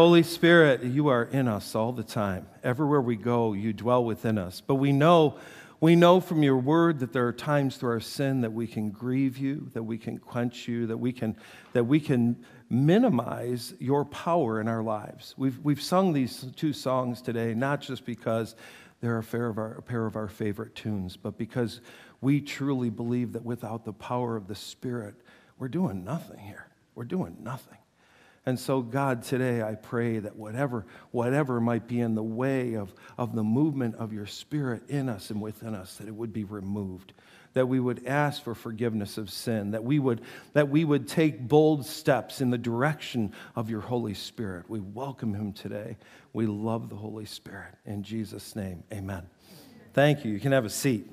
Holy Spirit, you are in us all the time. Everywhere we go, you dwell within us. But we know, we know from your word that there are times through our sin that we can grieve you, that we can quench you, that we can, that we can minimize your power in our lives. We've, we've sung these two songs today, not just because they're a pair, of our, a pair of our favorite tunes, but because we truly believe that without the power of the Spirit, we're doing nothing here. We're doing nothing. And so, God, today I pray that whatever, whatever might be in the way of, of the movement of your Spirit in us and within us, that it would be removed. That we would ask for forgiveness of sin, that we would, that we would take bold steps in the direction of your Holy Spirit. We welcome him today. We love the Holy Spirit. In Jesus' name, amen. Thank you. You can have a seat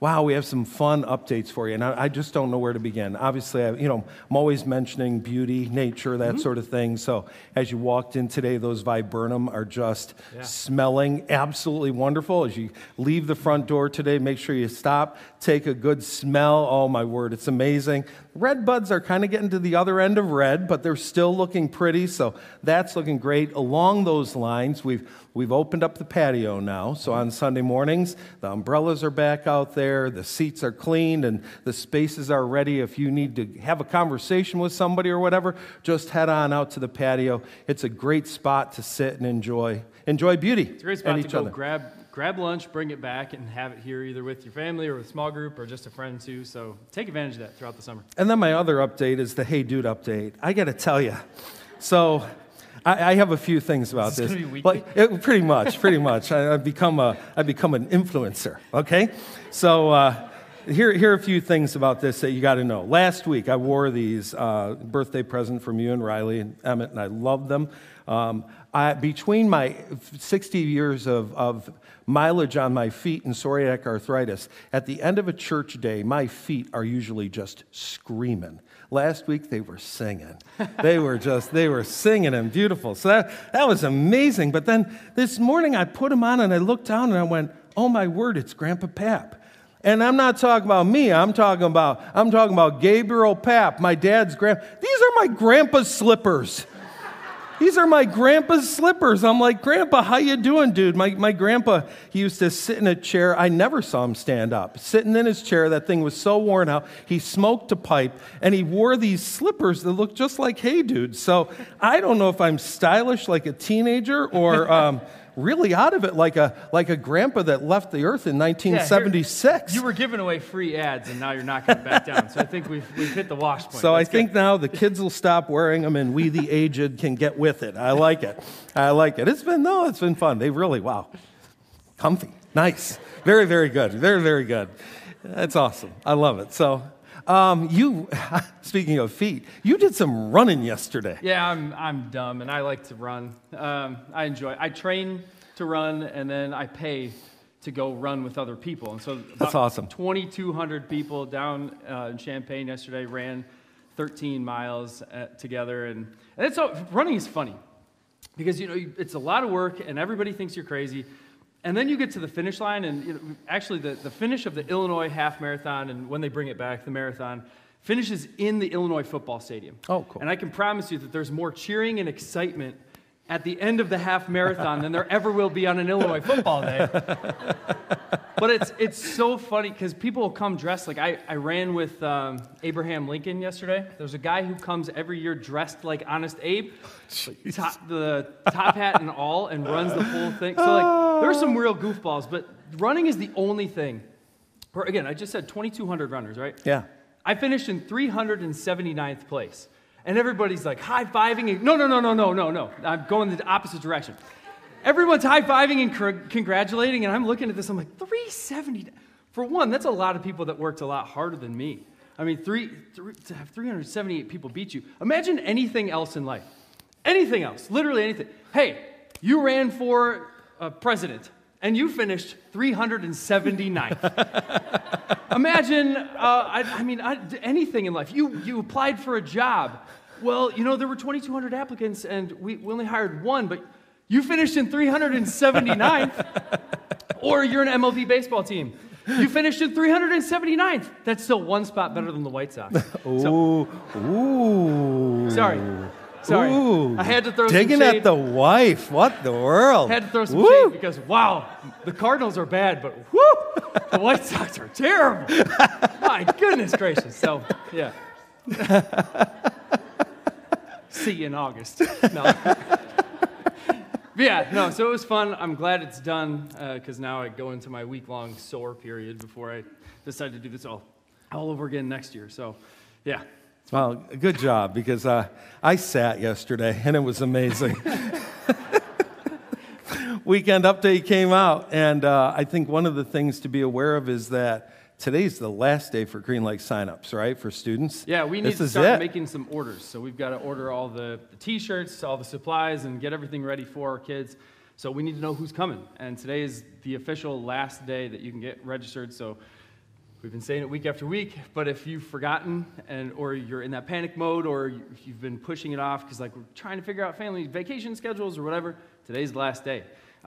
wow, we have some fun updates for you. And I, I just don't know where to begin. Obviously, I, you know, I'm always mentioning beauty, nature, that mm-hmm. sort of thing. So as you walked in today, those viburnum are just yeah. smelling absolutely wonderful. As you leave the front door today, make sure you stop, take a good smell. Oh, my word, it's amazing. Red buds are kind of getting to the other end of red, but they're still looking pretty. So that's looking great. Along those lines, we've We've opened up the patio now, so on Sunday mornings, the umbrellas are back out there, the seats are cleaned, and the spaces are ready. If you need to have a conversation with somebody or whatever, just head on out to the patio. It's a great spot to sit and enjoy enjoy beauty. It's a great spot to go other. grab grab lunch, bring it back, and have it here either with your family or with a small group or just a friend too. So take advantage of that throughout the summer. And then my other update is the Hey Dude update. I got to tell you, so I, I, have a few things about this. this. Like, it, pretty much, pretty much. I, have become a, I've become an influencer. Okay, so uh, here, here are a few things about this that you got to know. Last week, I wore these uh, birthday present from you and Riley and Emmett, and I love them. Um, I, between my 60 years of, of mileage on my feet and psoriatic arthritis, at the end of a church day, my feet are usually just screaming. Last week they were singing. They were just, they were singing and beautiful. So that, that was amazing. But then this morning I put them on and I looked down and I went, oh my word, it's Grandpa Pap. And I'm not talking about me. I'm talking about I'm talking about Gabriel Pap, my dad's grand. These are my grandpa's slippers. These are my grandpa's slippers. I'm like, Grandpa, how you doing, dude? My, my grandpa, he used to sit in a chair. I never saw him stand up. Sitting in his chair, that thing was so worn out. He smoked a pipe, and he wore these slippers that looked just like Hey Dude. So I don't know if I'm stylish like a teenager or... Um, really out of it like a, like a grandpa that left the earth in 1976. Yeah, you were giving away free ads, and now you're not going back down. So I think we've, we've hit the wash point. So That's I think now the kids will stop wearing them, and we, the aged, can get with it. I like it. I like it. It's been, no, it's been fun. They really, wow. Comfy. Nice. Very, very good. Very, very good. That's awesome. I love it. So um, you, speaking of feet, you did some running yesterday. Yeah, I'm, I'm dumb and I like to run. Um, I enjoy. I train to run and then I pay to go run with other people. And so that's awesome. 2,200 people down uh, in Champaign yesterday ran 13 miles at, uh, together, and, and it's running is funny because you know it's a lot of work and everybody thinks you're crazy. And then you get to the finish line, and you know, actually, the, the finish of the Illinois half marathon, and when they bring it back, the marathon, finishes in the Illinois football stadium. Oh, cool. And I can promise you that there's more cheering and excitement at the end of the half marathon than there ever will be on an Illinois football day. but it's, it's so funny because people will come dressed like I, I ran with um, Abraham Lincoln yesterday. There's a guy who comes every year dressed like Honest Abe, top, the top hat and all, and runs the whole thing. So, like, there are some real goofballs, but running is the only thing. Or, again, I just said 2,200 runners, right? Yeah. I finished in 379th place. And everybody's like high fiving. No, no, no, no, no, no, no. I'm going the opposite direction. Everyone's high fiving and congratulating, and I'm looking at this. I'm like, 370. For one, that's a lot of people that worked a lot harder than me. I mean, three, three, to have 378 people beat you. Imagine anything else in life. Anything else, literally anything. Hey, you ran for uh, president and you finished 379th. Imagine, uh, I, I, mean, I, anything in life. You, you applied for a job. Well, you know, there were 2,200 applicants and we, we only hired one, but you finished in 379th. or you're an MLB baseball team. You finished in 379th. That's still one spot better than the White Sox. Ooh. So, Ooh. Sorry. Sorry. Ooh, I had to throw some digging at the wife. What the world? I Had to throw some Woo! shade because wow, the Cardinals are bad, but whoo, the White Sox are terrible. My goodness gracious. So yeah. See you in August. No. But yeah, no. So it was fun. I'm glad it's done uh, because now I go into my week-long sore period before I decide to do this all all over again next year. So yeah, Well, good job because uh, I sat yesterday and it was amazing. Weekend update came out, and uh, I think one of the things to be aware of is that today's the last day for Green Lake signups, right, for students? Yeah, we need this to start making some orders. So we've got to order all the, the t-shirts, all the supplies, and get everything ready for our kids. So we need to know who's coming. And today is the official last day that you can get registered. So we've been saying it week after week, but if you've forgotten and or you're in that panic mode or you- you've been pushing it off because like we're trying to figure out family vacation schedules or whatever, today's the last day.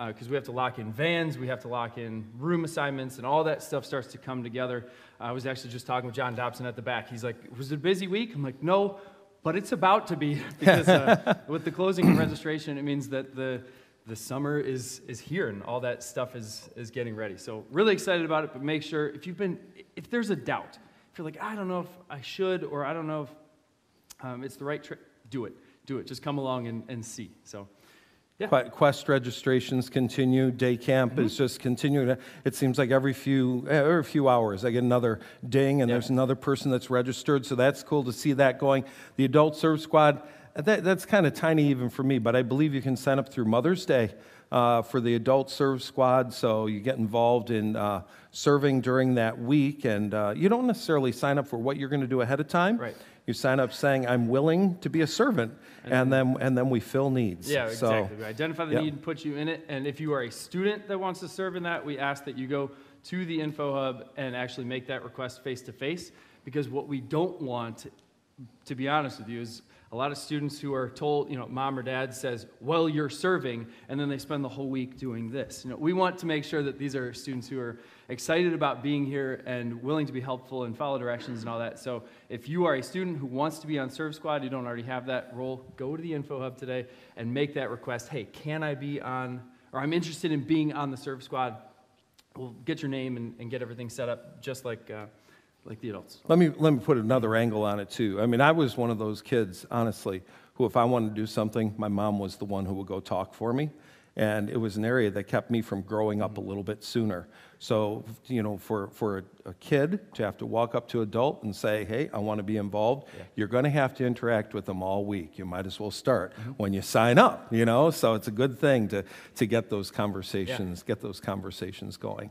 Because we have to lock in vans, we have to lock in room assignments, and all that stuff starts to come together. I was actually just talking with John Dobson at the back. He's like, "Was it a busy week?" I'm like, "No, but it's about to be because uh, with the closing of registration, it means that the the summer is is here and all that stuff is is getting ready. So really excited about it. But make sure if you've been if there's a doubt, if you're like, I don't know if I should or I don't know if um, it's the right trip, do it. Do it. Just come along and, and see. So yeah. Quest registrations continue. Day camp Mm-hmm. is just continuing. It seems like every few every few hours I get another ding, and Yeah. there's another person that's registered. So that's cool to see that going. The adult serve squad. That, that's kind of tiny even for me, but I believe you can sign up through Mother's Day uh, for the adult serve squad. So you get involved in uh, serving during that week, and uh, you don't necessarily sign up for what you're going to do ahead of time. Right. You sign up saying, "I'm willing to be a servant," and then and then we fill needs. Yeah, So- exactly. We identify the Yep. need and put you in it. And if you are a student that wants to serve in that, we ask that you go to the info hub and actually make that request face to face. Because what we don't want, to be honest with you, is a lot of students who are told, you know, mom or dad says, well, you're serving, and then they spend the whole week doing this. You know, we want to make sure that these are students who are excited about being here and willing to be helpful and follow directions and all that. So if you are a student who wants to be on Serve Squad, you don't already have that role, go to the info hub today and make that request. Hey, can I be on, or I'm interested in being on the Serve Squad. We'll get your name and, and get everything set up just like, uh, like the adults. Let me, let me put another angle on it, too. I mean, I was one of those kids, honestly, who, if I wanted to do something, my mom was the one who would go talk for me. And it was an area that kept me from growing up a mm-hmm. little bit sooner. So, you know, for, for a, a kid to have to walk up to adult and say, hey, I want to be involved, you're going to have to interact with them all week. You might as well start mm-hmm. when you sign up, you know? So it's a good thing to, to get those conversations, get those conversations going.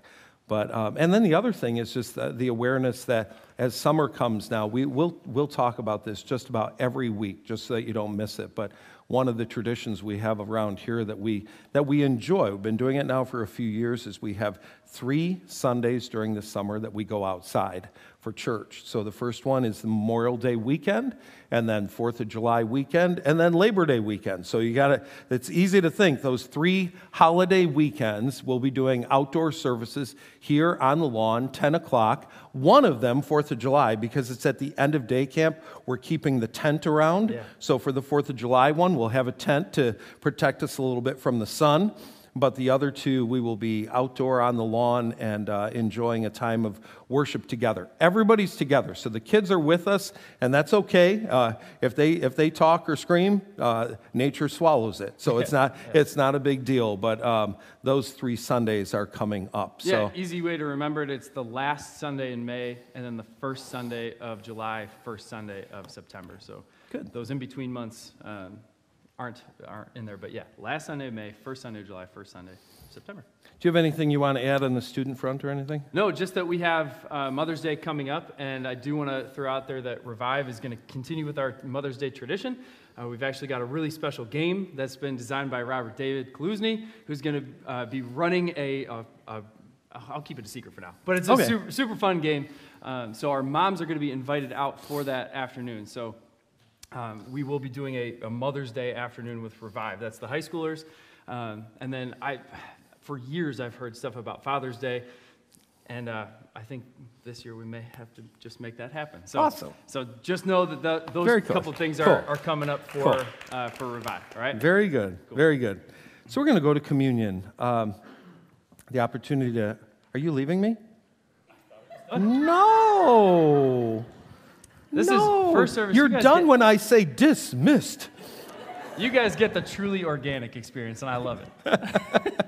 But, um, and then the other thing is just the, the awareness that as summer comes now, we, we'll, we'll talk about this just about every week, just so that you don't miss it. But one of the traditions we have around here that we, that we enjoy, we've been doing it now for a few years, is we have three Sundays during the summer that we go outside for church. So the first one is the Memorial Day weekend, and then Fourth of July weekend, and then Labor Day weekend. So you got to, it's easy to think those three holiday weekends we'll be doing outdoor services here on the lawn, 10 o'clock. One of them, Fourth of July, because it's at the end of day camp, we're keeping the tent around. Yeah. So for the Fourth of July one, we'll have a tent to protect us a little bit from the sun. But the other two, we will be outdoor on the lawn and uh, enjoying a time of worship together. Everybody's together, so the kids are with us, and that's okay. Uh, if they if they talk or scream, uh, nature swallows it, so it's not it's not a big deal. But um, those three Sundays are coming up. Yeah, So easy way to remember it. It's the last Sunday in May, and then the first Sunday of July, first Sunday of September. So Good. those in between months um, aren't aren't in there. But yeah, last Sunday of May, first Sunday of July, first Sunday of September. do you have anything you want to add on the student front or anything? No, just that we have uh, Mother's Day coming up, and I do want to throw out there that Revive is going to continue with our Mother's Day tradition. Uh, we've actually got a really special game that's been designed by Robert David Kaluzny, who's going to uh, be running a, a, a I'll keep it a secret for now, but it's a Okay. super, super fun game. Um, so our moms are going to be invited out for that afternoon. So um, we will be doing a, a Mother's Day afternoon with Revive. That's the high schoolers. Um, and then I, for years, I've heard stuff about Father's Day. And uh, I think this year we may have to just make that happen. So, Awesome. So just know that the, those cool. couple things are, Cool. are coming up for, Cool. uh, for Revive, all right? Very good. Very good. So we're going to go to communion. Um, the opportunity to. Are you leaving me? No. This is No. first service. You're You done get- when I say dismissed. You guys get the truly organic experience, and I love it.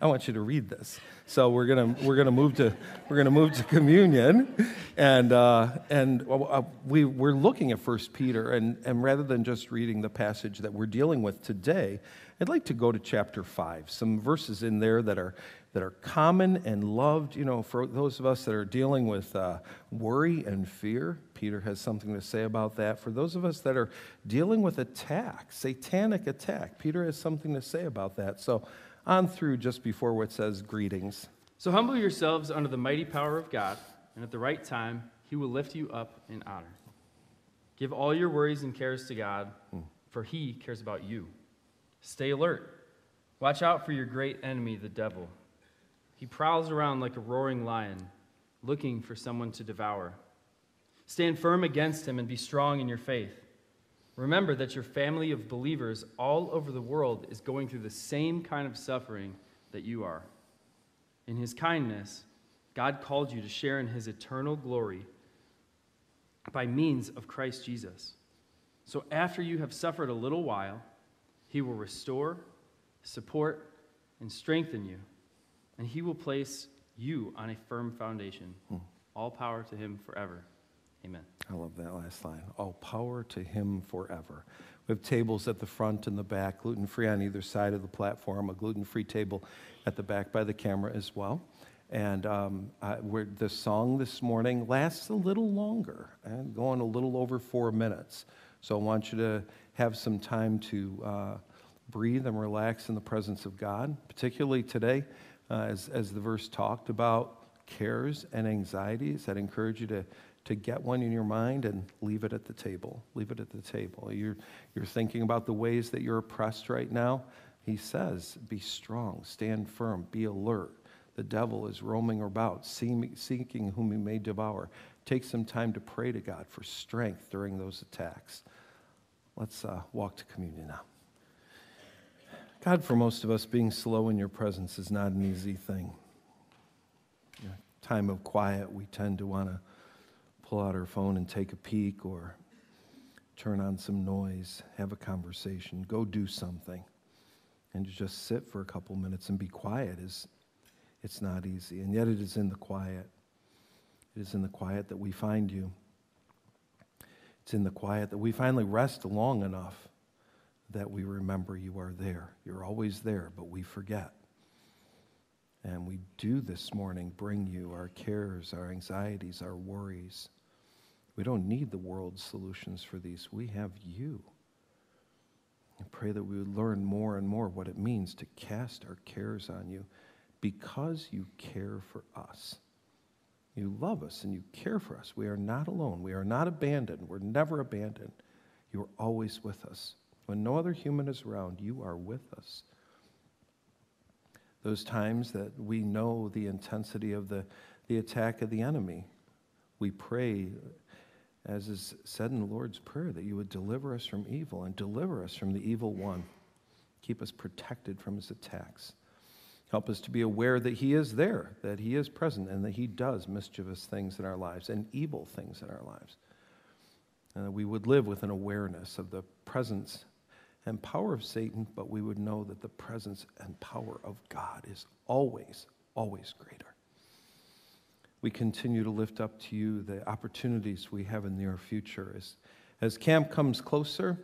I want you to read this. So we're gonna we're gonna move to we're gonna move to communion, and uh, and uh, we we're looking at First Peter, and and rather than just reading the passage that we're dealing with today, I'd like to go to chapter five. Some verses in there that are that are common and loved. You know, for those of us that are dealing with uh, worry and fear, Peter has something to say about that. For those of us that are dealing with attack, satanic attack, Peter has something to say about that. So on through just before what says greetings. So humble yourselves under the mighty power of God, and at the right time, he will lift you up in honor. Give all your worries and cares to God, for he cares about you. Stay alert. Watch out for your great enemy, the devil. He prowls around like a roaring lion, looking for someone to devour. Stand firm against him and be strong in your faith. Remember that your family of believers all over the world is going through the same kind of suffering that you are. In his kindness, God called you to share in his eternal glory by means of Christ Jesus. So after you have suffered a little while, he will restore, support, and strengthen you, and he will place you on a firm foundation. All power to him forever. Amen. I love that last line. All power to him forever. We have tables at the front and the back, gluten free on either side of the platform, a gluten free table at the back by the camera as well. And um, uh, we're, the song this morning lasts a little longer, and going a little over four minutes. So I want you to have some time to uh, breathe and relax in the presence of God, particularly today, uh, as, as the verse talked about cares and anxieties. I'd encourage you to, to get one in your mind and leave it at the table. Leave it at the table. You're, you're thinking about the ways that you're oppressed right now. He says, be strong, stand firm, be alert. The devil is roaming about, seeking whom he may devour. Take some time to pray to God for strength during those attacks. Let's uh, walk to communion now. God, for most of us, being slow in your presence is not an easy thing. In a time of quiet, we tend to want to pull out our phone and take a peek or turn on some noise, have a conversation, go do something. And to just sit for a couple minutes and be quiet is it's not easy. And yet it is in the quiet. It is in the quiet that we find you. It's in the quiet that we finally rest long enough that we remember you are there. You're always there, but we forget. And we do this morning bring you our cares, our anxieties, our worries. We don't need the world's solutions for these. We have you. I pray that we would learn more and more what it means to cast our cares on you because you care for us. You love us and you care for us. We are not alone. We are not abandoned. We're never abandoned. You are always with us. When no other human is around, you are with us. Those times that we know the intensity of the, the attack of the enemy, we pray, as is said in the Lord's Prayer, that you would deliver us from evil and deliver us from the evil one. Keep us protected from his attacks. Help us to be aware that he is there, that he is present, and that he does mischievous things in our lives and evil things in our lives. And that we would live with an awareness of the presence and power of Satan, but we would know that the presence and power of God is always, always greater. We continue to lift up to you the opportunities we have in the near future. As, as camp comes closer,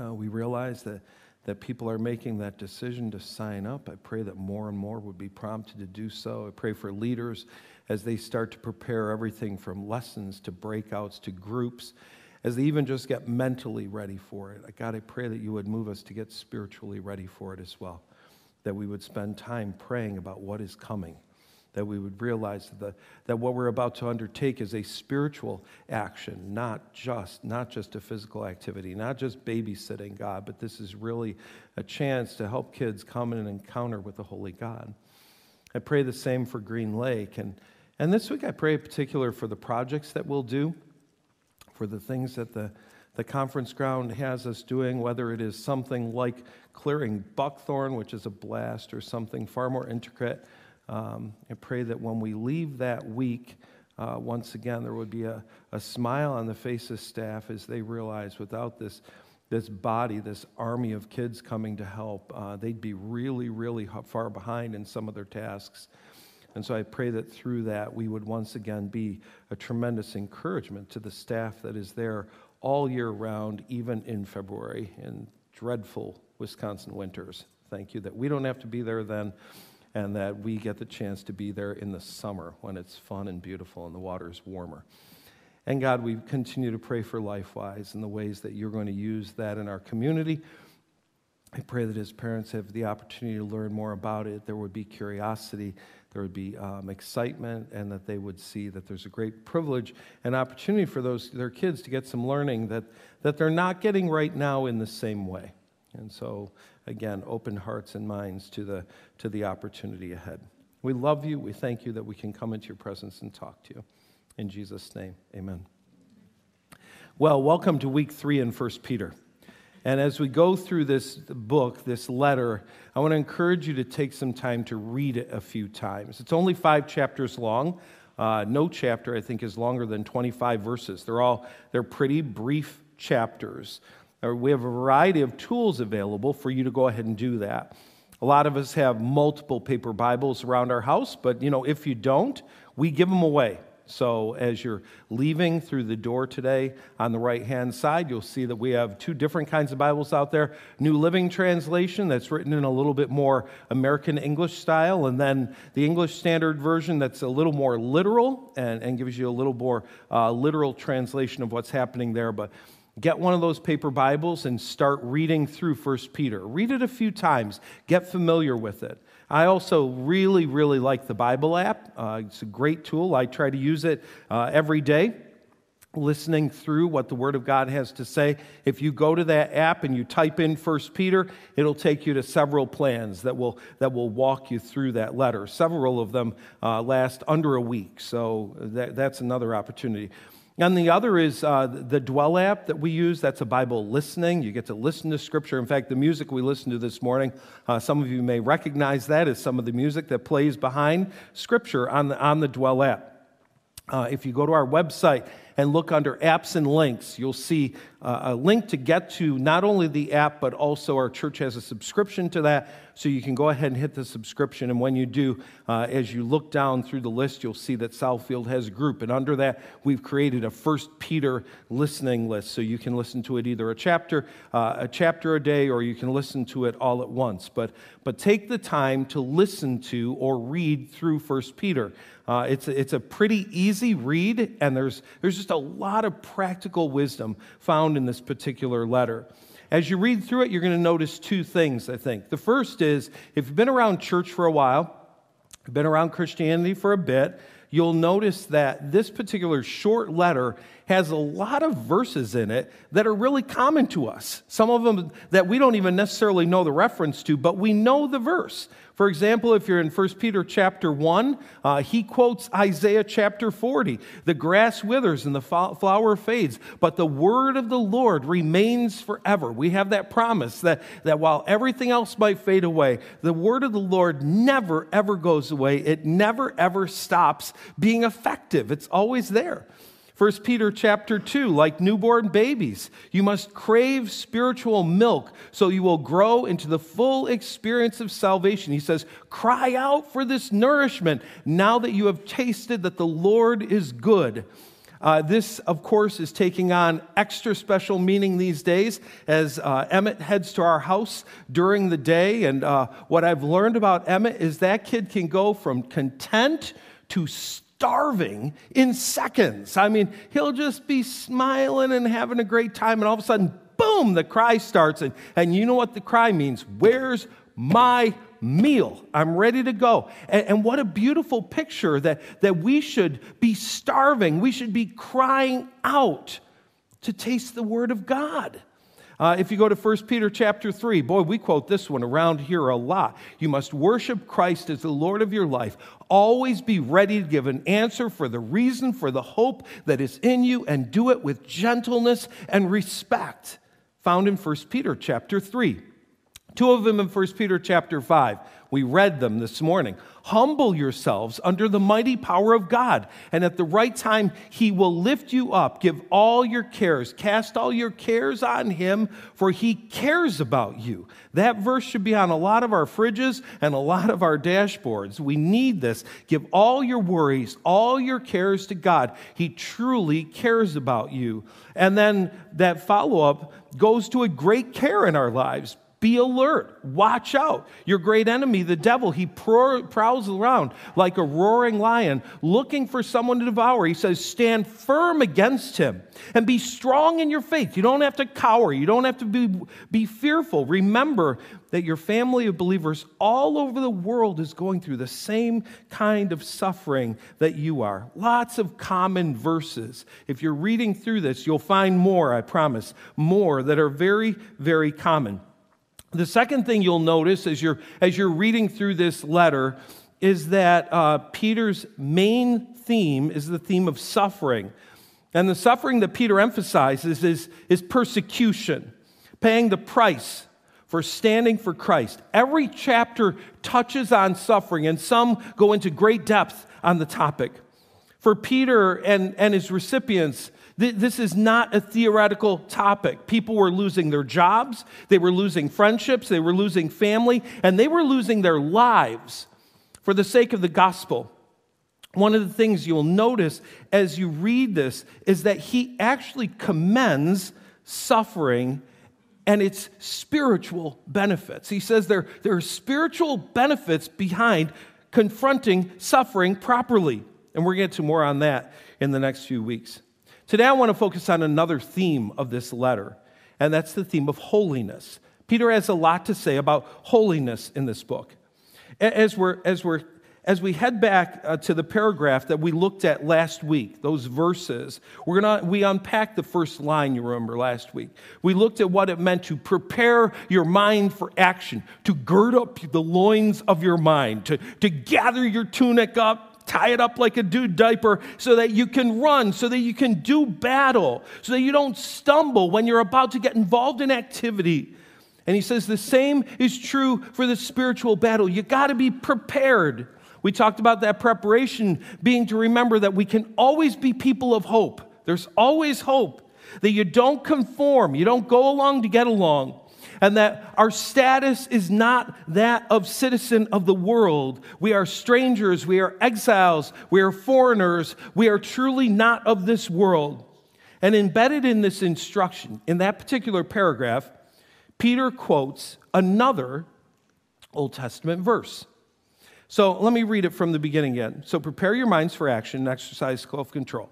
uh, we realize that, that people are making that decision to sign up. I pray that more and more would be prompted to do so. I pray for leaders as they start to prepare everything from lessons to breakouts to groups as they even just get mentally ready for it. God, I pray that you would move us to get spiritually ready for it as well, that we would spend time praying about what is coming, that we would realize that, the, that what we're about to undertake is a spiritual action, not just, not just a physical activity, not just babysitting God, but this is really a chance to help kids come in and encounter with the Holy God. I pray the same for Green Lake. And, and this week I pray in particular for the projects that we'll do, for the things that the, the conference ground has us doing, whether it is something like clearing buckthorn, which is a blast, or something far more intricate. Um, I pray that when we leave that week, uh, once again, there would be a, a smile on the face of staff as they realize without this, this body, this army of kids coming to help, uh, they'd be really, really far behind in some of their tasks. And so I pray that through that, we would once again be a tremendous encouragement to the staff that is there all year round, even in February, in dreadful Wisconsin winters. Thank you that we don't have to be there then and that we get the chance to be there in the summer when it's fun and beautiful and the water is warmer. And God, we continue to pray for LifeWise and the ways that you're going to use that in our community. I pray that as parents have the opportunity to learn more about it, there would be curiosity, there would be um, excitement, and that they would see that there's a great privilege and opportunity for those their kids to get some learning that, that they're not getting right now in the same way. And so again, open hearts and minds to the, to the opportunity ahead. We love you. We thank you that we can come into your presence and talk to you. In Jesus' name, amen. Well, welcome to week three in 1 Peter. And as we go through this book, this letter, I want to encourage you to take some time to read it a few times. It's only five chapters long. Uh, no chapter, I think, is longer than 25 verses. They're all they're pretty brief chapters we have a variety of tools available for you to go ahead and do that. A lot of us have multiple paper Bibles around our house, but you know, if you don't, we give them away. So as you're leaving through the door today, on the right hand side, you'll see that we have two different kinds of Bibles out there New Living Translation, that's written in a little bit more American English style, and then the English Standard Version, that's a little more literal and, and gives you a little more uh, literal translation of what's happening there. But Get one of those paper Bibles and start reading through 1 Peter. Read it a few times, get familiar with it. I also really, really like the Bible app. Uh, it's a great tool. I try to use it uh, every day, listening through what the Word of God has to say. If you go to that app and you type in 1 Peter, it'll take you to several plans that will, that will walk you through that letter. Several of them uh, last under a week, so that, that's another opportunity. And the other is uh, the Dwell app that we use. That's a Bible listening. You get to listen to Scripture. In fact, the music we listened to this morning, uh, some of you may recognize that as some of the music that plays behind Scripture on the, on the Dwell app. Uh, if you go to our website and look under apps and links, you'll see uh, a link to get to not only the app, but also our church has a subscription to that. So you can go ahead and hit the subscription. And when you do, uh, as you look down through the list, you'll see that Southfield has a group. And under that, we've created a First Peter listening list. So you can listen to it either a chapter, uh, a chapter a day, or you can listen to it all at once. But, but take the time to listen to or read through First Peter. Uh, it's, a, it's a pretty easy read, and there's, there's just a lot of practical wisdom found in this particular letter. As you read through it, you're going to notice two things, I think. The first is if you've been around church for a while, been around Christianity for a bit, you'll notice that this particular short letter has a lot of verses in it that are really common to us. Some of them that we don't even necessarily know the reference to, but we know the verse. For example, if you're in 1 Peter chapter 1, uh, he quotes Isaiah chapter 40 The grass withers and the flower fades, but the word of the Lord remains forever. We have that promise that, that while everything else might fade away, the word of the Lord never, ever goes away. It never, ever stops being effective, it's always there. 1 Peter chapter 2, like newborn babies, you must crave spiritual milk so you will grow into the full experience of salvation. He says, Cry out for this nourishment now that you have tasted that the Lord is good. Uh, this, of course, is taking on extra special meaning these days as uh, Emmett heads to our house during the day. And uh, what I've learned about Emmett is that kid can go from content to starving in seconds. I mean, he'll just be smiling and having a great time, and all of a sudden, boom, the cry starts. And, and you know what the cry means? Where's my meal? I'm ready to go. And, and what a beautiful picture that, that we should be starving, we should be crying out to taste the Word of God. Uh, if you go to 1 Peter chapter 3, boy, we quote this one around here a lot. You must worship Christ as the Lord of your life. Always be ready to give an answer for the reason for the hope that is in you and do it with gentleness and respect. Found in 1 Peter chapter 3. Two of them in 1 Peter chapter 5. We read them this morning. Humble yourselves under the mighty power of God, and at the right time, He will lift you up. Give all your cares, cast all your cares on Him, for He cares about you. That verse should be on a lot of our fridges and a lot of our dashboards. We need this. Give all your worries, all your cares to God. He truly cares about you. And then that follow up goes to a great care in our lives be alert. Watch out. Your great enemy, the devil, he prowls around like a roaring lion looking for someone to devour. He says, Stand firm against him and be strong in your faith. You don't have to cower, you don't have to be, be fearful. Remember that your family of believers all over the world is going through the same kind of suffering that you are. Lots of common verses. If you're reading through this, you'll find more, I promise, more that are very, very common. The second thing you'll notice as you're, as you're reading through this letter is that uh, Peter's main theme is the theme of suffering. And the suffering that Peter emphasizes is, is persecution, paying the price for standing for Christ. Every chapter touches on suffering, and some go into great depth on the topic. For Peter and, and his recipients, this is not a theoretical topic. People were losing their jobs, they were losing friendships, they were losing family, and they were losing their lives for the sake of the gospel. One of the things you'll notice as you read this is that he actually commends suffering and its spiritual benefits. He says there, there are spiritual benefits behind confronting suffering properly. And we're going to get to more on that in the next few weeks. Today, I want to focus on another theme of this letter, and that's the theme of holiness. Peter has a lot to say about holiness in this book. As, we're, as, we're, as we head back uh, to the paragraph that we looked at last week, those verses, we're gonna, we unpacked the first line, you remember, last week. We looked at what it meant to prepare your mind for action, to gird up the loins of your mind, to, to gather your tunic up, tie it up like a dude diaper so that you can run, so that you can do battle, so that you don't stumble when you're about to get involved in activity. And he says the same is true for the spiritual battle. You got to be prepared. We talked about that preparation being to remember that we can always be people of hope. There's always hope. That you don't conform, you don't go along to get along and that our status is not that of citizen of the world. We are strangers, we are exiles, we are foreigners, we are truly not of this world. And embedded in this instruction, in that particular paragraph, Peter quotes another Old Testament verse. So let me read it from the beginning again. So prepare your minds for action and exercise self control.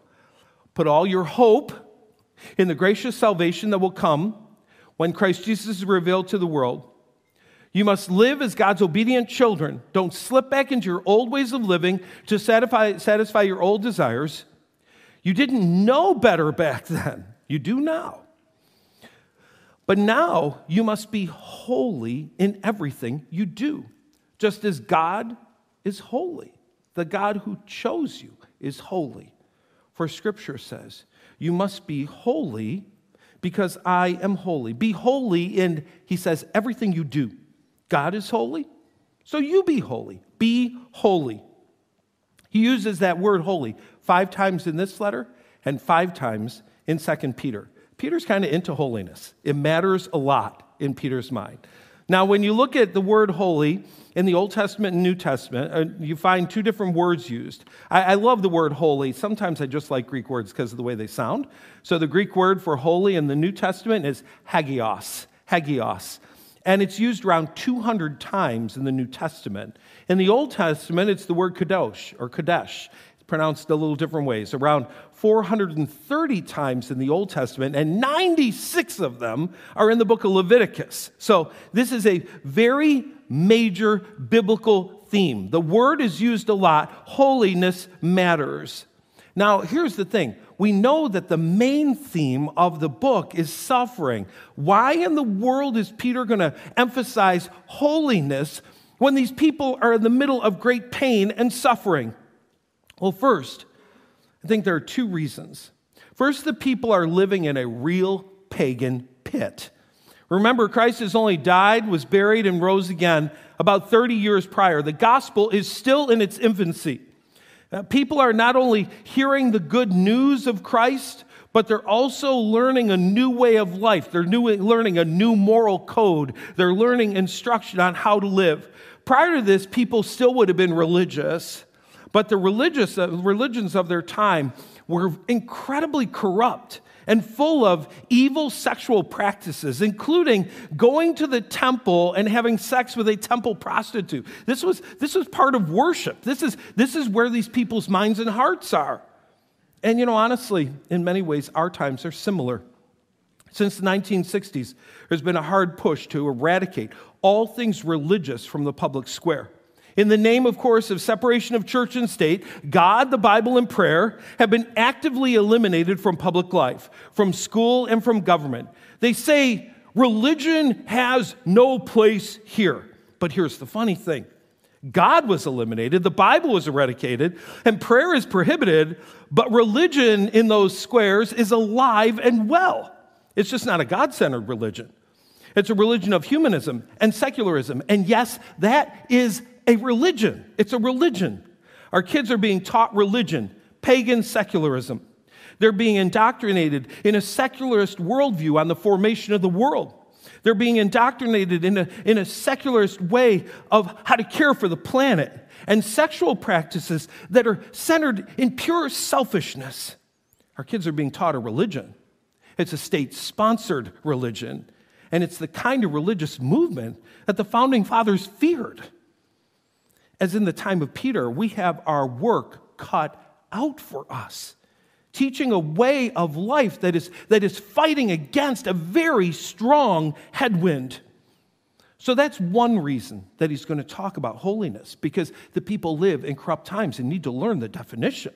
Put all your hope in the gracious salvation that will come when Christ Jesus is revealed to the world. You must live as God's obedient children. Don't slip back into your old ways of living to satisfy, satisfy your old desires. You didn't know better back then. You do now. But now you must be holy in everything you do, just as God is holy. The God who chose you is holy. For scripture says, You must be holy because I am holy. Be holy in, he says, everything you do. God is holy, so you be holy. Be holy. He uses that word holy five times in this letter and five times in 2 Peter. Peter's kind of into holiness, it matters a lot in Peter's mind. Now, when you look at the word holy in the Old Testament and New Testament, uh, you find two different words used. I, I love the word holy. Sometimes I just like Greek words because of the way they sound. So the Greek word for holy in the New Testament is hagios, hagios. And it's used around 200 times in the New Testament. In the Old Testament, it's the word kadosh or kadesh pronounced a little different ways, around 430 times in the Old Testament, and 96 of them are in the book of Leviticus. So this is a very major biblical theme. The word is used a lot holiness matters. Now, here's the thing we know that the main theme of the book is suffering. Why in the world is Peter going to emphasize holiness when these people are in the middle of great pain and suffering? Well, first, I think there are two reasons. First, the people are living in a real pagan pit. Remember, Christ has only died, was buried, and rose again about 30 years prior. The gospel is still in its infancy. Uh, people are not only hearing the good news of Christ, but they're also learning a new way of life. They're new, learning a new moral code. They're learning instruction on how to live. Prior to this, people still would have been religious, but the religious, uh, religions of their time were incredibly corrupt and full of evil sexual practices, including going to the temple and having sex with a temple prostitute. This was, this was part of worship. This is, this is where these people's minds and hearts are. And you know, honestly, in many ways, our times are similar. Since the 1960s, there's been a hard push to eradicate all things religious from the public square. In the name, of course, of separation of church and state, God, the Bible, and prayer have been actively eliminated from public life, from school, and from government. They say religion has no place here. But here's the funny thing God was eliminated, the Bible was eradicated, and prayer is prohibited, but religion in those squares is alive and well. It's just not a God centered religion. It's a religion of humanism and secularism. And yes, that is a religion. It's a religion. Our kids are being taught religion, pagan secularism. They're being indoctrinated in a secularist worldview on the formation of the world. They're being indoctrinated in a, in a secularist way of how to care for the planet and sexual practices that are centered in pure selfishness. Our kids are being taught a religion. It's a state sponsored religion, and it's the kind of religious movement that the founding fathers feared as in the time of Peter, we have our work cut out for us, teaching a way of life that is, that is fighting against a very strong headwind. So that's one reason that he's going to talk about holiness, because the people live in corrupt times and need to learn the definition.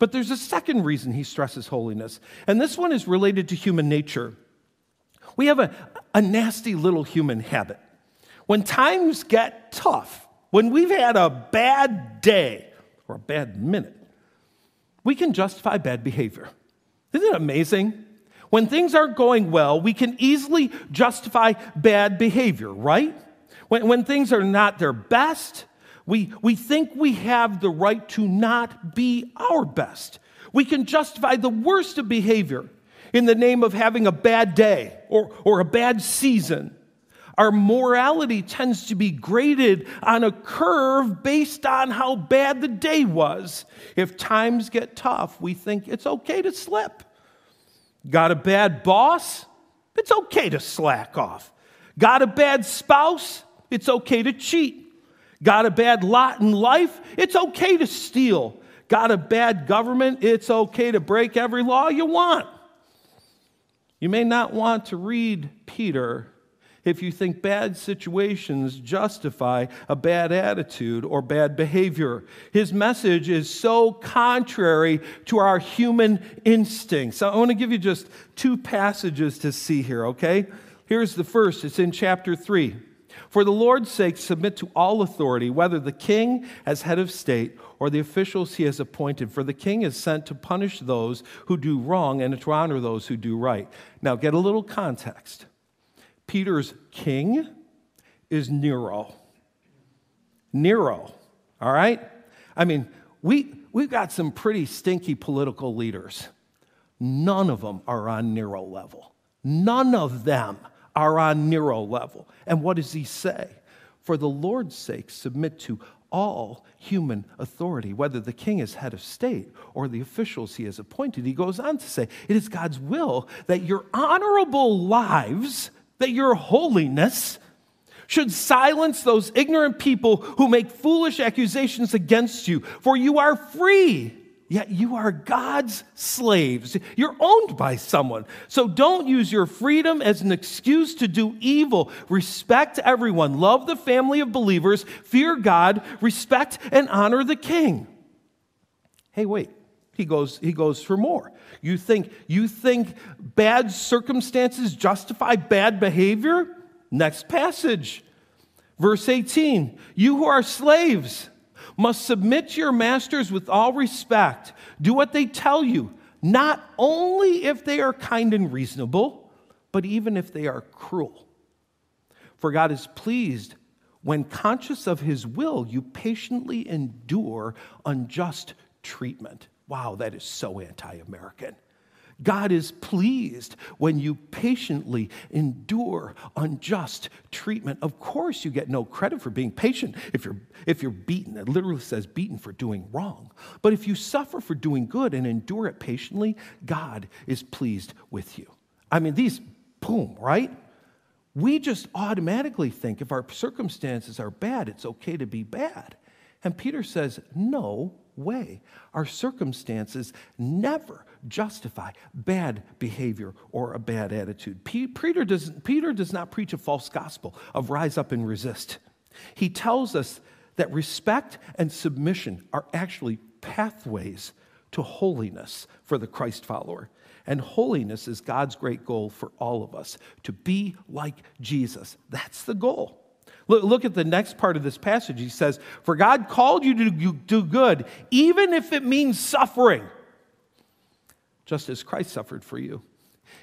But there's a second reason he stresses holiness, and this one is related to human nature. We have a, a nasty little human habit. When times get tough, when we've had a bad day or a bad minute, we can justify bad behavior. Isn't it amazing? When things aren't going well, we can easily justify bad behavior, right? When, when things are not their best, we, we think we have the right to not be our best. We can justify the worst of behavior in the name of having a bad day or, or a bad season our morality tends to be graded on a curve based on how bad the day was. If times get tough, we think it's okay to slip. Got a bad boss? It's okay to slack off. Got a bad spouse? It's okay to cheat. Got a bad lot in life? It's okay to steal. Got a bad government? It's okay to break every law you want. You may not want to read Peter if you think bad situations justify a bad attitude or bad behavior. His message is so contrary to our human instincts. I want to give you just two passages to see here, okay? Here's the first it's in chapter 3. For the Lord's sake, submit to all authority, whether the king as head of state or the officials he has appointed. For the king is sent to punish those who do wrong and to honor those who do right. Now, get a little context. Peter's king is Nero. Nero, all right? I mean, we, we've got some pretty stinky political leaders. None of them are on Nero level. None of them are on Nero level. And what does he say? For the Lord's sake, submit to all human authority, whether the king is head of state or the officials he has appointed. He goes on to say, It is God's will that your honorable lives that your holiness should silence those ignorant people who make foolish accusations against you, for you are free. Yet you are God's slaves. You're owned by someone. So don't use your freedom as an excuse to do evil. Respect everyone. Love the family of believers. Fear God. Respect and honor the king. Hey, wait. He goes, he goes for more. You think, you think bad circumstances justify bad behavior? Next passage. Verse 18 You who are slaves must submit to your masters with all respect. Do what they tell you, not only if they are kind and reasonable, but even if they are cruel. For God is pleased when, conscious of his will, you patiently endure unjust treatment. Wow, that is so anti American. God is pleased when you patiently endure unjust treatment. Of course, you get no credit for being patient if you're, if you're beaten. It literally says beaten for doing wrong. But if you suffer for doing good and endure it patiently, God is pleased with you. I mean, these, boom, right? We just automatically think if our circumstances are bad, it's okay to be bad. And Peter says, no way. Our circumstances never justify bad behavior or a bad attitude. Peter does, Peter does not preach a false gospel of rise up and resist. He tells us that respect and submission are actually pathways to holiness for the Christ follower. And holiness is God's great goal for all of us to be like Jesus. That's the goal. Look, look at the next part of this passage. He says, For God called you to do good, even if it means suffering, just as Christ suffered for you.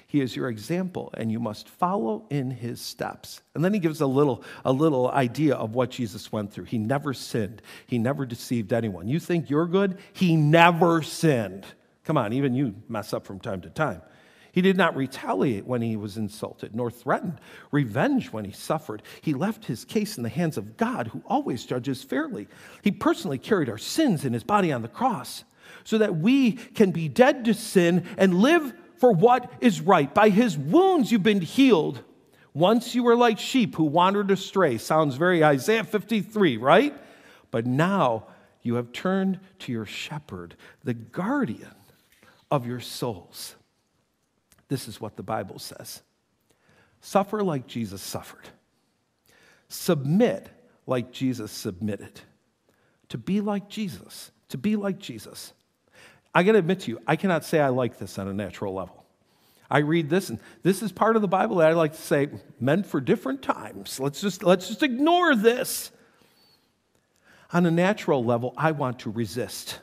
He is your example, and you must follow in his steps. And then he gives a little, a little idea of what Jesus went through. He never sinned, he never deceived anyone. You think you're good? He never sinned. Come on, even you mess up from time to time. He did not retaliate when he was insulted, nor threatened revenge when he suffered. He left his case in the hands of God, who always judges fairly. He personally carried our sins in his body on the cross so that we can be dead to sin and live for what is right. By his wounds, you've been healed. Once you were like sheep who wandered astray. Sounds very Isaiah 53, right? But now you have turned to your shepherd, the guardian of your souls. This is what the Bible says suffer like Jesus suffered, submit like Jesus submitted. To be like Jesus, to be like Jesus. I got to admit to you, I cannot say I like this on a natural level. I read this, and this is part of the Bible that I like to say meant for different times. Let's just, let's just ignore this. On a natural level, I want to resist.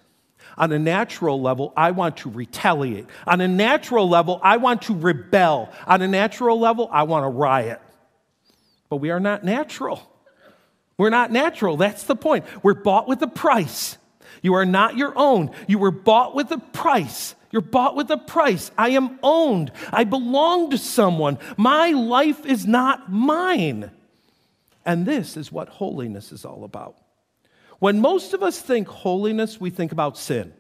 On a natural level, I want to retaliate. On a natural level, I want to rebel. On a natural level, I want to riot. But we are not natural. We're not natural. That's the point. We're bought with a price. You are not your own. You were bought with a price. You're bought with a price. I am owned. I belong to someone. My life is not mine. And this is what holiness is all about. When most of us think holiness, we think about sin.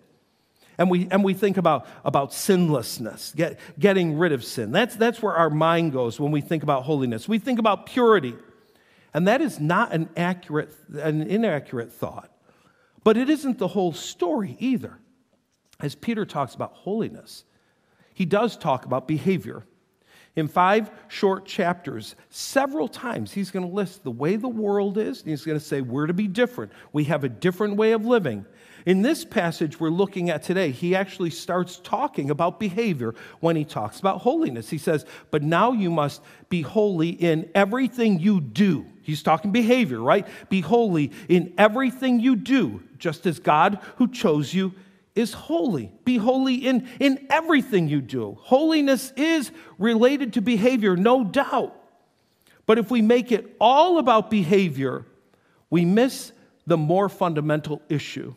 And we, and we think about, about sinlessness, get, getting rid of sin. That's, that's where our mind goes when we think about holiness. We think about purity. And that is not an accurate, an inaccurate thought. But it isn't the whole story either. As Peter talks about holiness, he does talk about behavior. In five short chapters, several times, he's going to list the way the world is, and he's going to say, We're to be different. We have a different way of living. In this passage we're looking at today, he actually starts talking about behavior when he talks about holiness. He says, But now you must be holy in everything you do. He's talking behavior, right? Be holy in everything you do, just as God who chose you is holy. Be holy in, in everything you do. Holiness is related to behavior, no doubt. But if we make it all about behavior, we miss the more fundamental issue.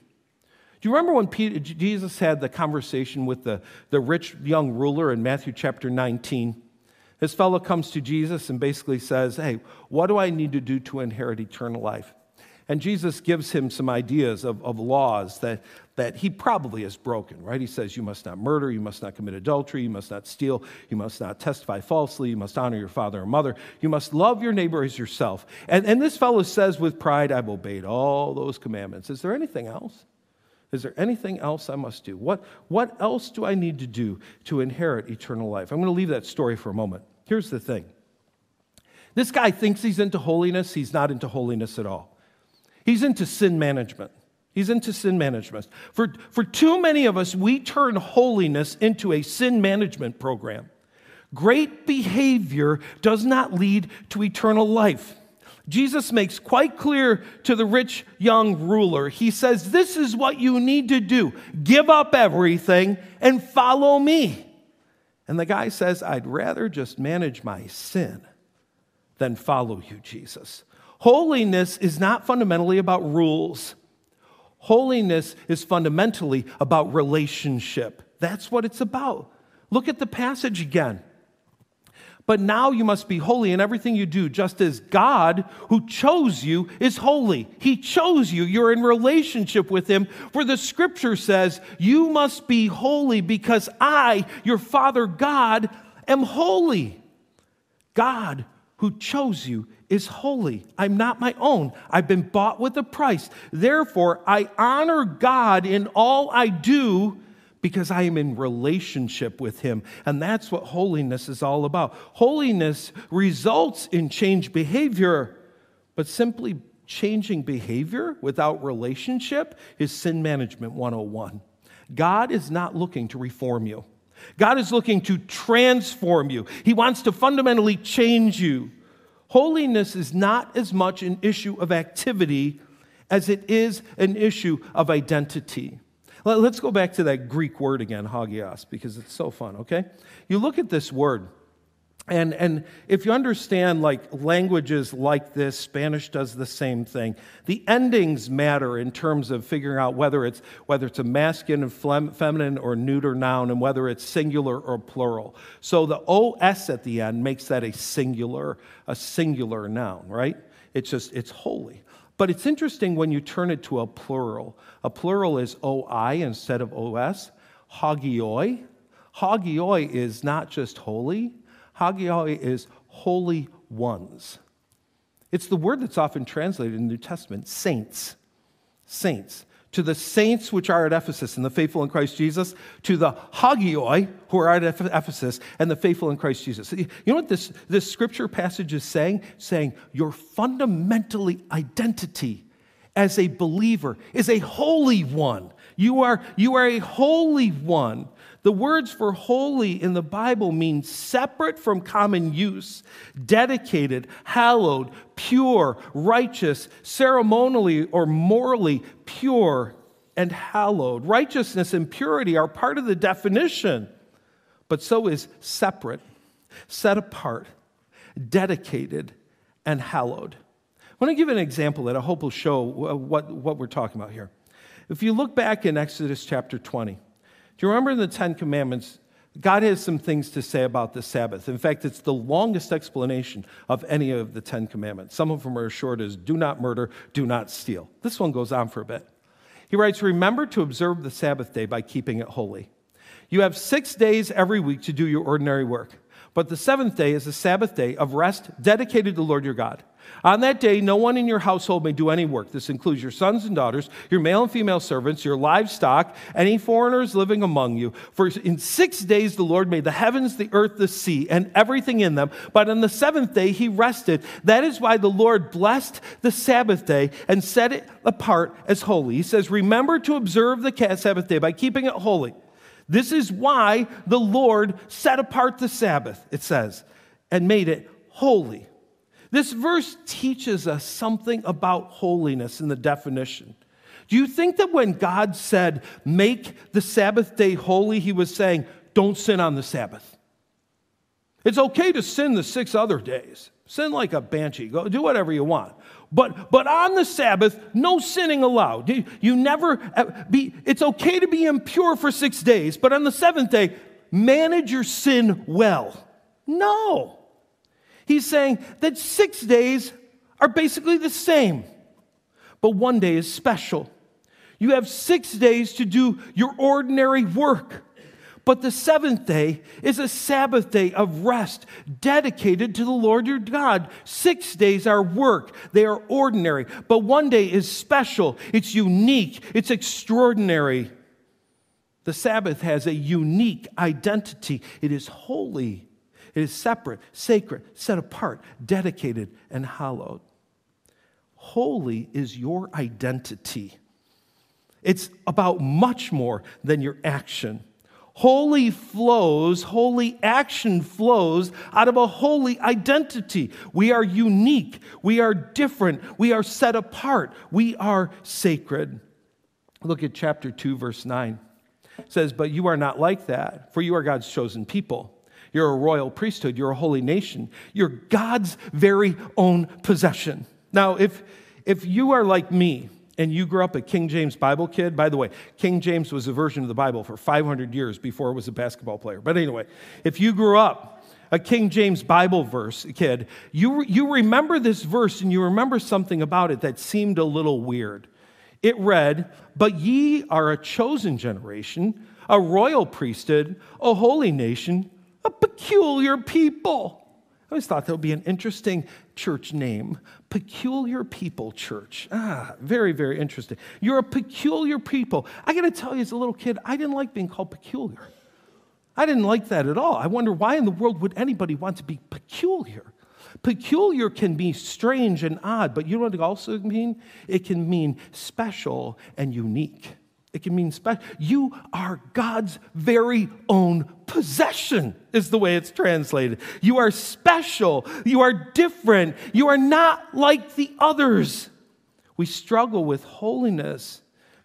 Do you remember when Peter, Jesus had the conversation with the, the rich young ruler in Matthew chapter 19? This fellow comes to Jesus and basically says, Hey, what do I need to do to inherit eternal life? And Jesus gives him some ideas of, of laws that, that he probably has broken, right? He says, You must not murder, you must not commit adultery, you must not steal, you must not testify falsely, you must honor your father and mother, you must love your neighbor as yourself. And, and this fellow says with pride, I've obeyed all those commandments. Is there anything else? Is there anything else I must do? What, what else do I need to do to inherit eternal life? I'm going to leave that story for a moment. Here's the thing this guy thinks he's into holiness, he's not into holiness at all. He's into sin management. He's into sin management. For, for too many of us, we turn holiness into a sin management program. Great behavior does not lead to eternal life. Jesus makes quite clear to the rich young ruler. He says, This is what you need to do give up everything and follow me. And the guy says, I'd rather just manage my sin than follow you, Jesus. Holiness is not fundamentally about rules. Holiness is fundamentally about relationship. That's what it's about. Look at the passage again. But now you must be holy in everything you do, just as God, who chose you, is holy. He chose you. You're in relationship with Him. For the scripture says, You must be holy because I, your Father God, am holy. God, who chose you, is holy. I'm not my own. I've been bought with a price. Therefore, I honor God in all I do because I am in relationship with Him. And that's what holiness is all about. Holiness results in changed behavior, but simply changing behavior without relationship is sin management 101. God is not looking to reform you. God is looking to transform you. He wants to fundamentally change you. Holiness is not as much an issue of activity as it is an issue of identity. Let's go back to that Greek word again, hagios, because it's so fun, okay? You look at this word, and, and if you understand like languages like this, Spanish does the same thing. The endings matter in terms of figuring out whether it's, whether it's a masculine and feminine or neuter noun and whether it's singular or plural. So the OS at the end makes that a singular, a singular noun, right? It's just, it's holy. But it's interesting when you turn it to a plural. A plural is OI instead of OS. Hagioi. Hagioi is not just holy, Hagioi is holy ones. It's the word that's often translated in the New Testament saints. Saints. To the saints which are at Ephesus and the faithful in Christ Jesus, to the hagioi who are at Ephesus and the faithful in Christ Jesus. You know what this, this scripture passage is saying? Saying your fundamentally identity as a believer is a holy one. You are, you are a holy one. The words for holy in the Bible mean separate from common use, dedicated, hallowed, pure, righteous, ceremonially or morally pure and hallowed. Righteousness and purity are part of the definition, but so is separate, set apart, dedicated, and hallowed. I want to give an example that I hope will show what, what we're talking about here. If you look back in Exodus chapter 20, do you remember in the Ten Commandments, God has some things to say about the Sabbath. In fact, it's the longest explanation of any of the Ten Commandments. Some of them are as short as do not murder, do not steal. This one goes on for a bit. He writes, Remember to observe the Sabbath day by keeping it holy. You have six days every week to do your ordinary work, but the seventh day is a Sabbath day of rest dedicated to the Lord your God. On that day, no one in your household may do any work. This includes your sons and daughters, your male and female servants, your livestock, any foreigners living among you. For in six days the Lord made the heavens, the earth, the sea, and everything in them. But on the seventh day he rested. That is why the Lord blessed the Sabbath day and set it apart as holy. He says, Remember to observe the Sabbath day by keeping it holy. This is why the Lord set apart the Sabbath, it says, and made it holy. This verse teaches us something about holiness in the definition. Do you think that when God said, make the Sabbath day holy, he was saying, don't sin on the Sabbath? It's okay to sin the six other days. Sin like a banshee. Go do whatever you want. But, but on the Sabbath, no sinning allowed. You, you never uh, be, it's okay to be impure for six days, but on the seventh day, manage your sin well. No. He's saying that six days are basically the same, but one day is special. You have six days to do your ordinary work. But the seventh day is a Sabbath day of rest dedicated to the Lord your God. Six days are work, they are ordinary. But one day is special, it's unique, it's extraordinary. The Sabbath has a unique identity, it is holy. It is separate, sacred, set apart, dedicated, and hallowed. Holy is your identity. It's about much more than your action. Holy flows, holy action flows out of a holy identity. We are unique. We are different. We are set apart. We are sacred. Look at chapter 2, verse 9. It says, But you are not like that, for you are God's chosen people. You're a royal priesthood. You're a holy nation. You're God's very own possession. Now, if, if you are like me, and you grew up a King James Bible kid, by the way, King James was a version of the Bible for 500 years before it was a basketball player. But anyway, if you grew up a King James Bible verse kid, you, you remember this verse and you remember something about it that seemed a little weird. It read, But ye are a chosen generation, a royal priesthood, a holy nation, a peculiar people. I always thought that would be an interesting church name. Peculiar People Church. Ah, very, very interesting. You're a peculiar people. I got to tell you, as a little kid, I didn't like being called peculiar. I didn't like that at all. I wonder why in the world would anybody want to be peculiar? Peculiar can be strange and odd, but you know what it also mean? It can mean special and unique. It can mean special. You are God's very own possession, is the way it's translated. You are special. You are different. You are not like the others. We struggle with holiness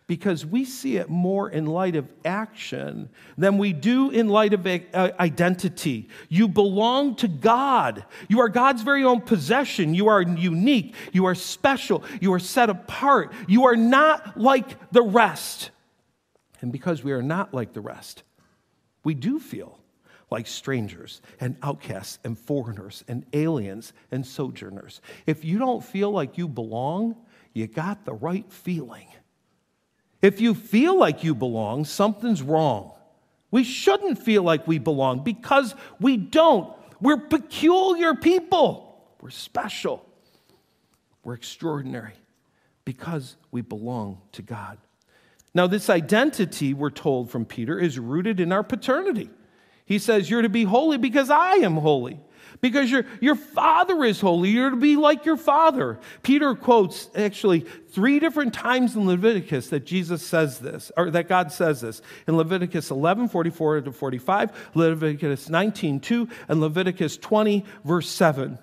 because we see it more in light of action than we do in light of uh, identity. You belong to God. You are God's very own possession. You are unique. You are special. You are set apart. You are not like the rest. And because we are not like the rest, we do feel like strangers and outcasts and foreigners and aliens and sojourners. If you don't feel like you belong, you got the right feeling. If you feel like you belong, something's wrong. We shouldn't feel like we belong because we don't. We're peculiar people. We're special. We're extraordinary because we belong to God. Now, this identity, we're told from Peter, is rooted in our paternity. He says, You're to be holy because I am holy. Because your, your father is holy. You're to be like your father. Peter quotes actually three different times in Leviticus that Jesus says this, or that God says this. In Leviticus 11, 44 to 45, Leviticus 19, 2, and Leviticus 20, verse 7.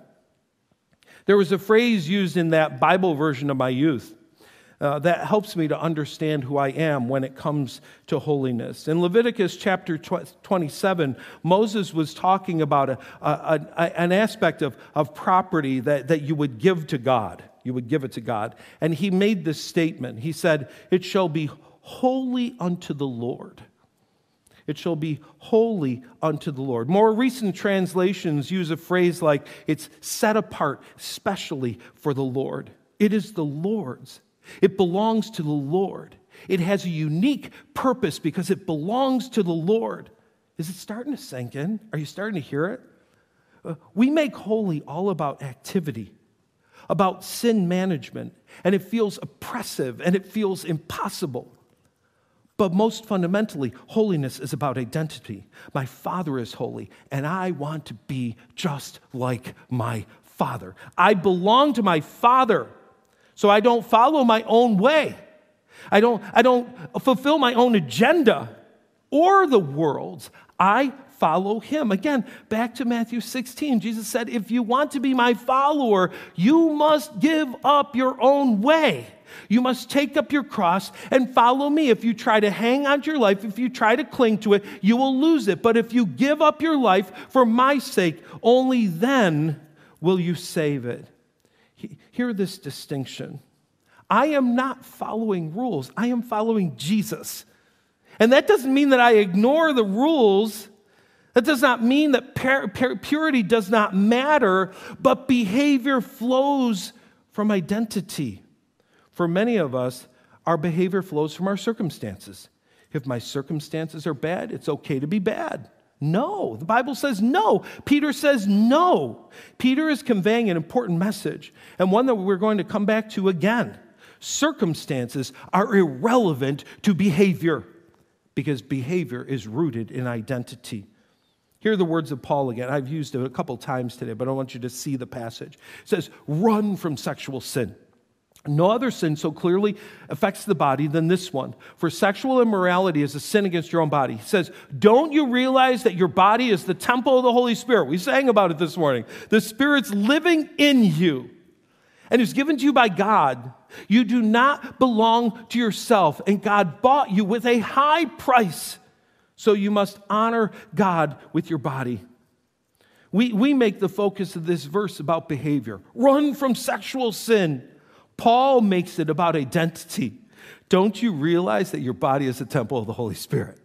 There was a phrase used in that Bible version of my youth uh, that helps me to understand who I am when it comes to holiness. In Leviticus chapter 27, Moses was talking about a, a, a, an aspect of, of property that, that you would give to God. You would give it to God. And he made this statement. He said, It shall be holy unto the Lord. It shall be holy unto the Lord. More recent translations use a phrase like, It's set apart specially for the Lord. It is the Lord's. It belongs to the Lord. It has a unique purpose because it belongs to the Lord. Is it starting to sink in? Are you starting to hear it? Uh, we make holy all about activity, about sin management, and it feels oppressive and it feels impossible. But most fundamentally, holiness is about identity. My Father is holy, and I want to be just like my Father. I belong to my Father. So I don't follow my own way. I don't, I don't fulfill my own agenda or the world's. I follow him. Again, back to Matthew 16, Jesus said, If you want to be my follower, you must give up your own way. You must take up your cross and follow me. If you try to hang on to your life, if you try to cling to it, you will lose it. But if you give up your life for my sake, only then will you save it. Hear this distinction. I am not following rules, I am following Jesus. And that doesn't mean that I ignore the rules. That does not mean that purity does not matter, but behavior flows from identity. For many of us, our behavior flows from our circumstances. If my circumstances are bad, it's okay to be bad. No, the Bible says no. Peter says no. Peter is conveying an important message and one that we're going to come back to again. Circumstances are irrelevant to behavior because behavior is rooted in identity. Here are the words of Paul again. I've used it a couple times today, but I want you to see the passage. It says, Run from sexual sin. No other sin so clearly affects the body than this one. For sexual immorality is a sin against your own body. He says, Don't you realize that your body is the temple of the Holy Spirit? We sang about it this morning. The Spirit's living in you and is given to you by God. You do not belong to yourself, and God bought you with a high price. So you must honor God with your body. We, we make the focus of this verse about behavior. Run from sexual sin. Paul makes it about identity. Don't you realize that your body is a temple of the Holy Spirit?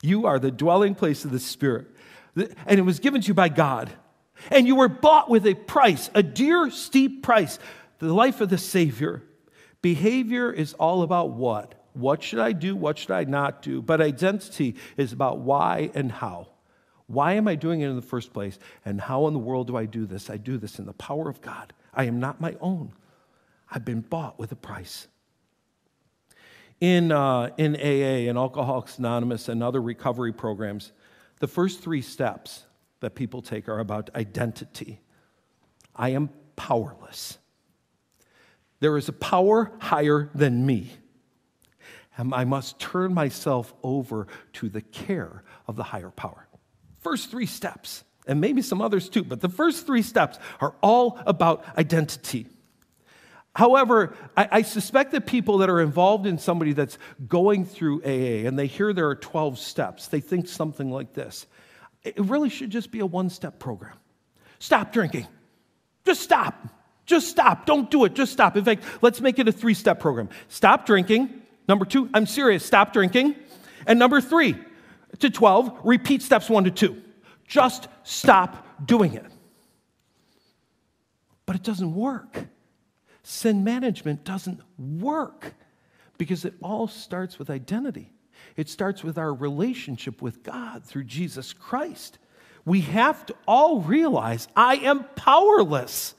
You are the dwelling place of the Spirit. And it was given to you by God. And you were bought with a price, a dear, steep price, the life of the Savior. Behavior is all about what? What should I do? What should I not do? But identity is about why and how. Why am I doing it in the first place? And how in the world do I do this? I do this in the power of God. I am not my own. I've been bought with a price. In, uh, in AA and Alcoholics Anonymous and other recovery programs, the first three steps that people take are about identity. I am powerless. There is a power higher than me. And I must turn myself over to the care of the higher power. First three steps, and maybe some others too, but the first three steps are all about identity. However, I, I, suspect that people that are involved in somebody that's going through AA and they hear there are 12 steps, they think something like this. It really should just be a one step program. Stop drinking. Just stop. Just stop. Don't do it. Just stop. In fact, let's make it a three step program. Stop drinking. Number two, I'm serious, stop drinking. And number three, to 12, repeat steps one to two. Just stop doing it. But it doesn't work sin management doesn't work because it all starts with identity. It starts with our relationship with God through Jesus Christ. We have to all realize I am powerless.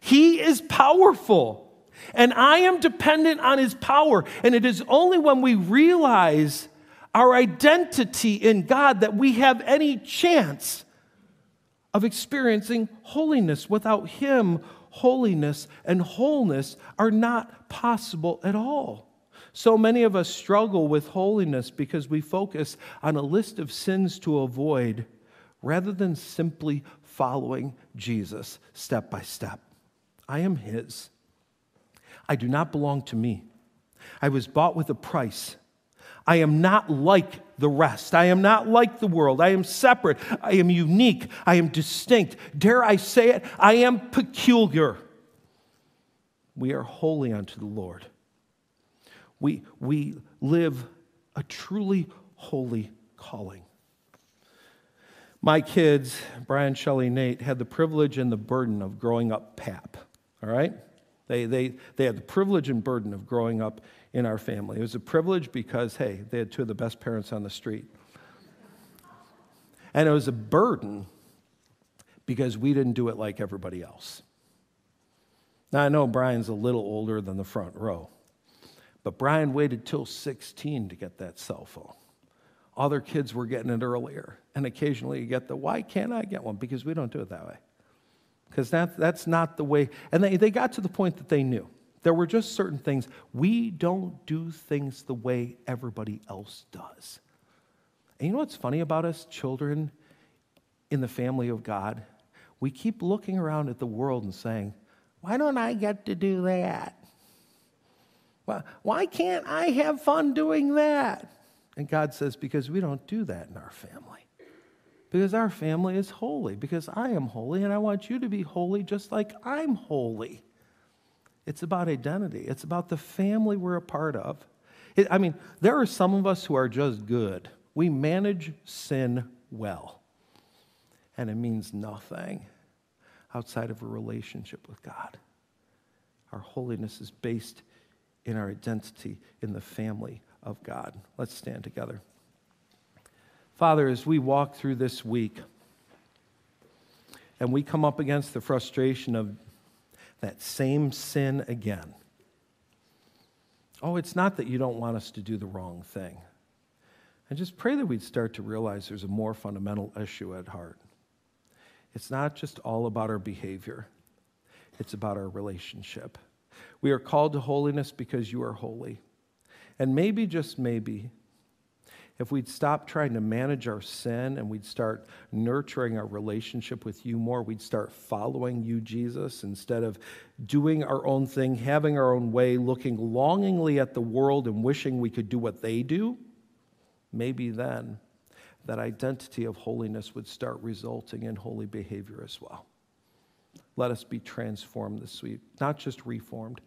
He is powerful, and I am dependent on His power. And it is only when we realize our identity in God that we have any chance of experiencing holiness. Without Him, holiness and wholeness are not possible at all. So many of us struggle with holiness because we focus on a list of sins to avoid rather than simply following Jesus step by step. I am His. I do not belong to me. I was bought with a price. I am not like the rest. I am not like the world. I am separate. I am unique. I am distinct. Dare I say it? I am peculiar. We are holy unto the Lord. We, we live a truly holy calling. My kids, Brian, Shelley, Nate, had the privilege and the burden of growing up PAP, all right? They, they, they had the privilege and burden of growing up in our family. It was a privilege because, hey, they had two of the best parents on the street. And it was a burden because we didn't do it like everybody else. Now, I know Brian's a little older than the front row, but Brian waited till 16 to get that cell phone. Other kids were getting it earlier. And occasionally you get the, why can't I get one? Because we don't do it that way. Because that, that's not the way. And they, they got to the point that they knew. There were just certain things. We don't do things the way everybody else does. And you know what's funny about us, children in the family of God? We keep looking around at the world and saying, why don't I get to do that? Why can't I have fun doing that? And God says, because we don't do that in our family. Because our family is holy, because I am holy, and I want you to be holy just like I'm holy. It's about identity, it's about the family we're a part of. It, I mean, there are some of us who are just good. We manage sin well, and it means nothing outside of a relationship with God. Our holiness is based in our identity in the family of God. Let's stand together. Father, as we walk through this week and we come up against the frustration of that same sin again. Oh, it's not that you don't want us to do the wrong thing. I just pray that we'd start to realize there's a more fundamental issue at heart. It's not just all about our behavior, it's about our relationship. We are called to holiness because you are holy. And maybe, just maybe, if we'd stop trying to manage our sin and we'd start nurturing our relationship with you more, we'd start following you, Jesus, instead of doing our own thing, having our own way, looking longingly at the world and wishing we could do what they do, maybe then that identity of holiness would start resulting in holy behavior as well. Let us be transformed this week, not just reformed,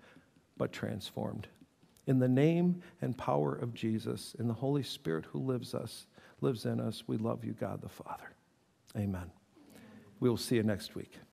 but transformed. In the name and power of Jesus, in the Holy Spirit who lives us, lives in us, we love you, God the Father. Amen. We will see you next week.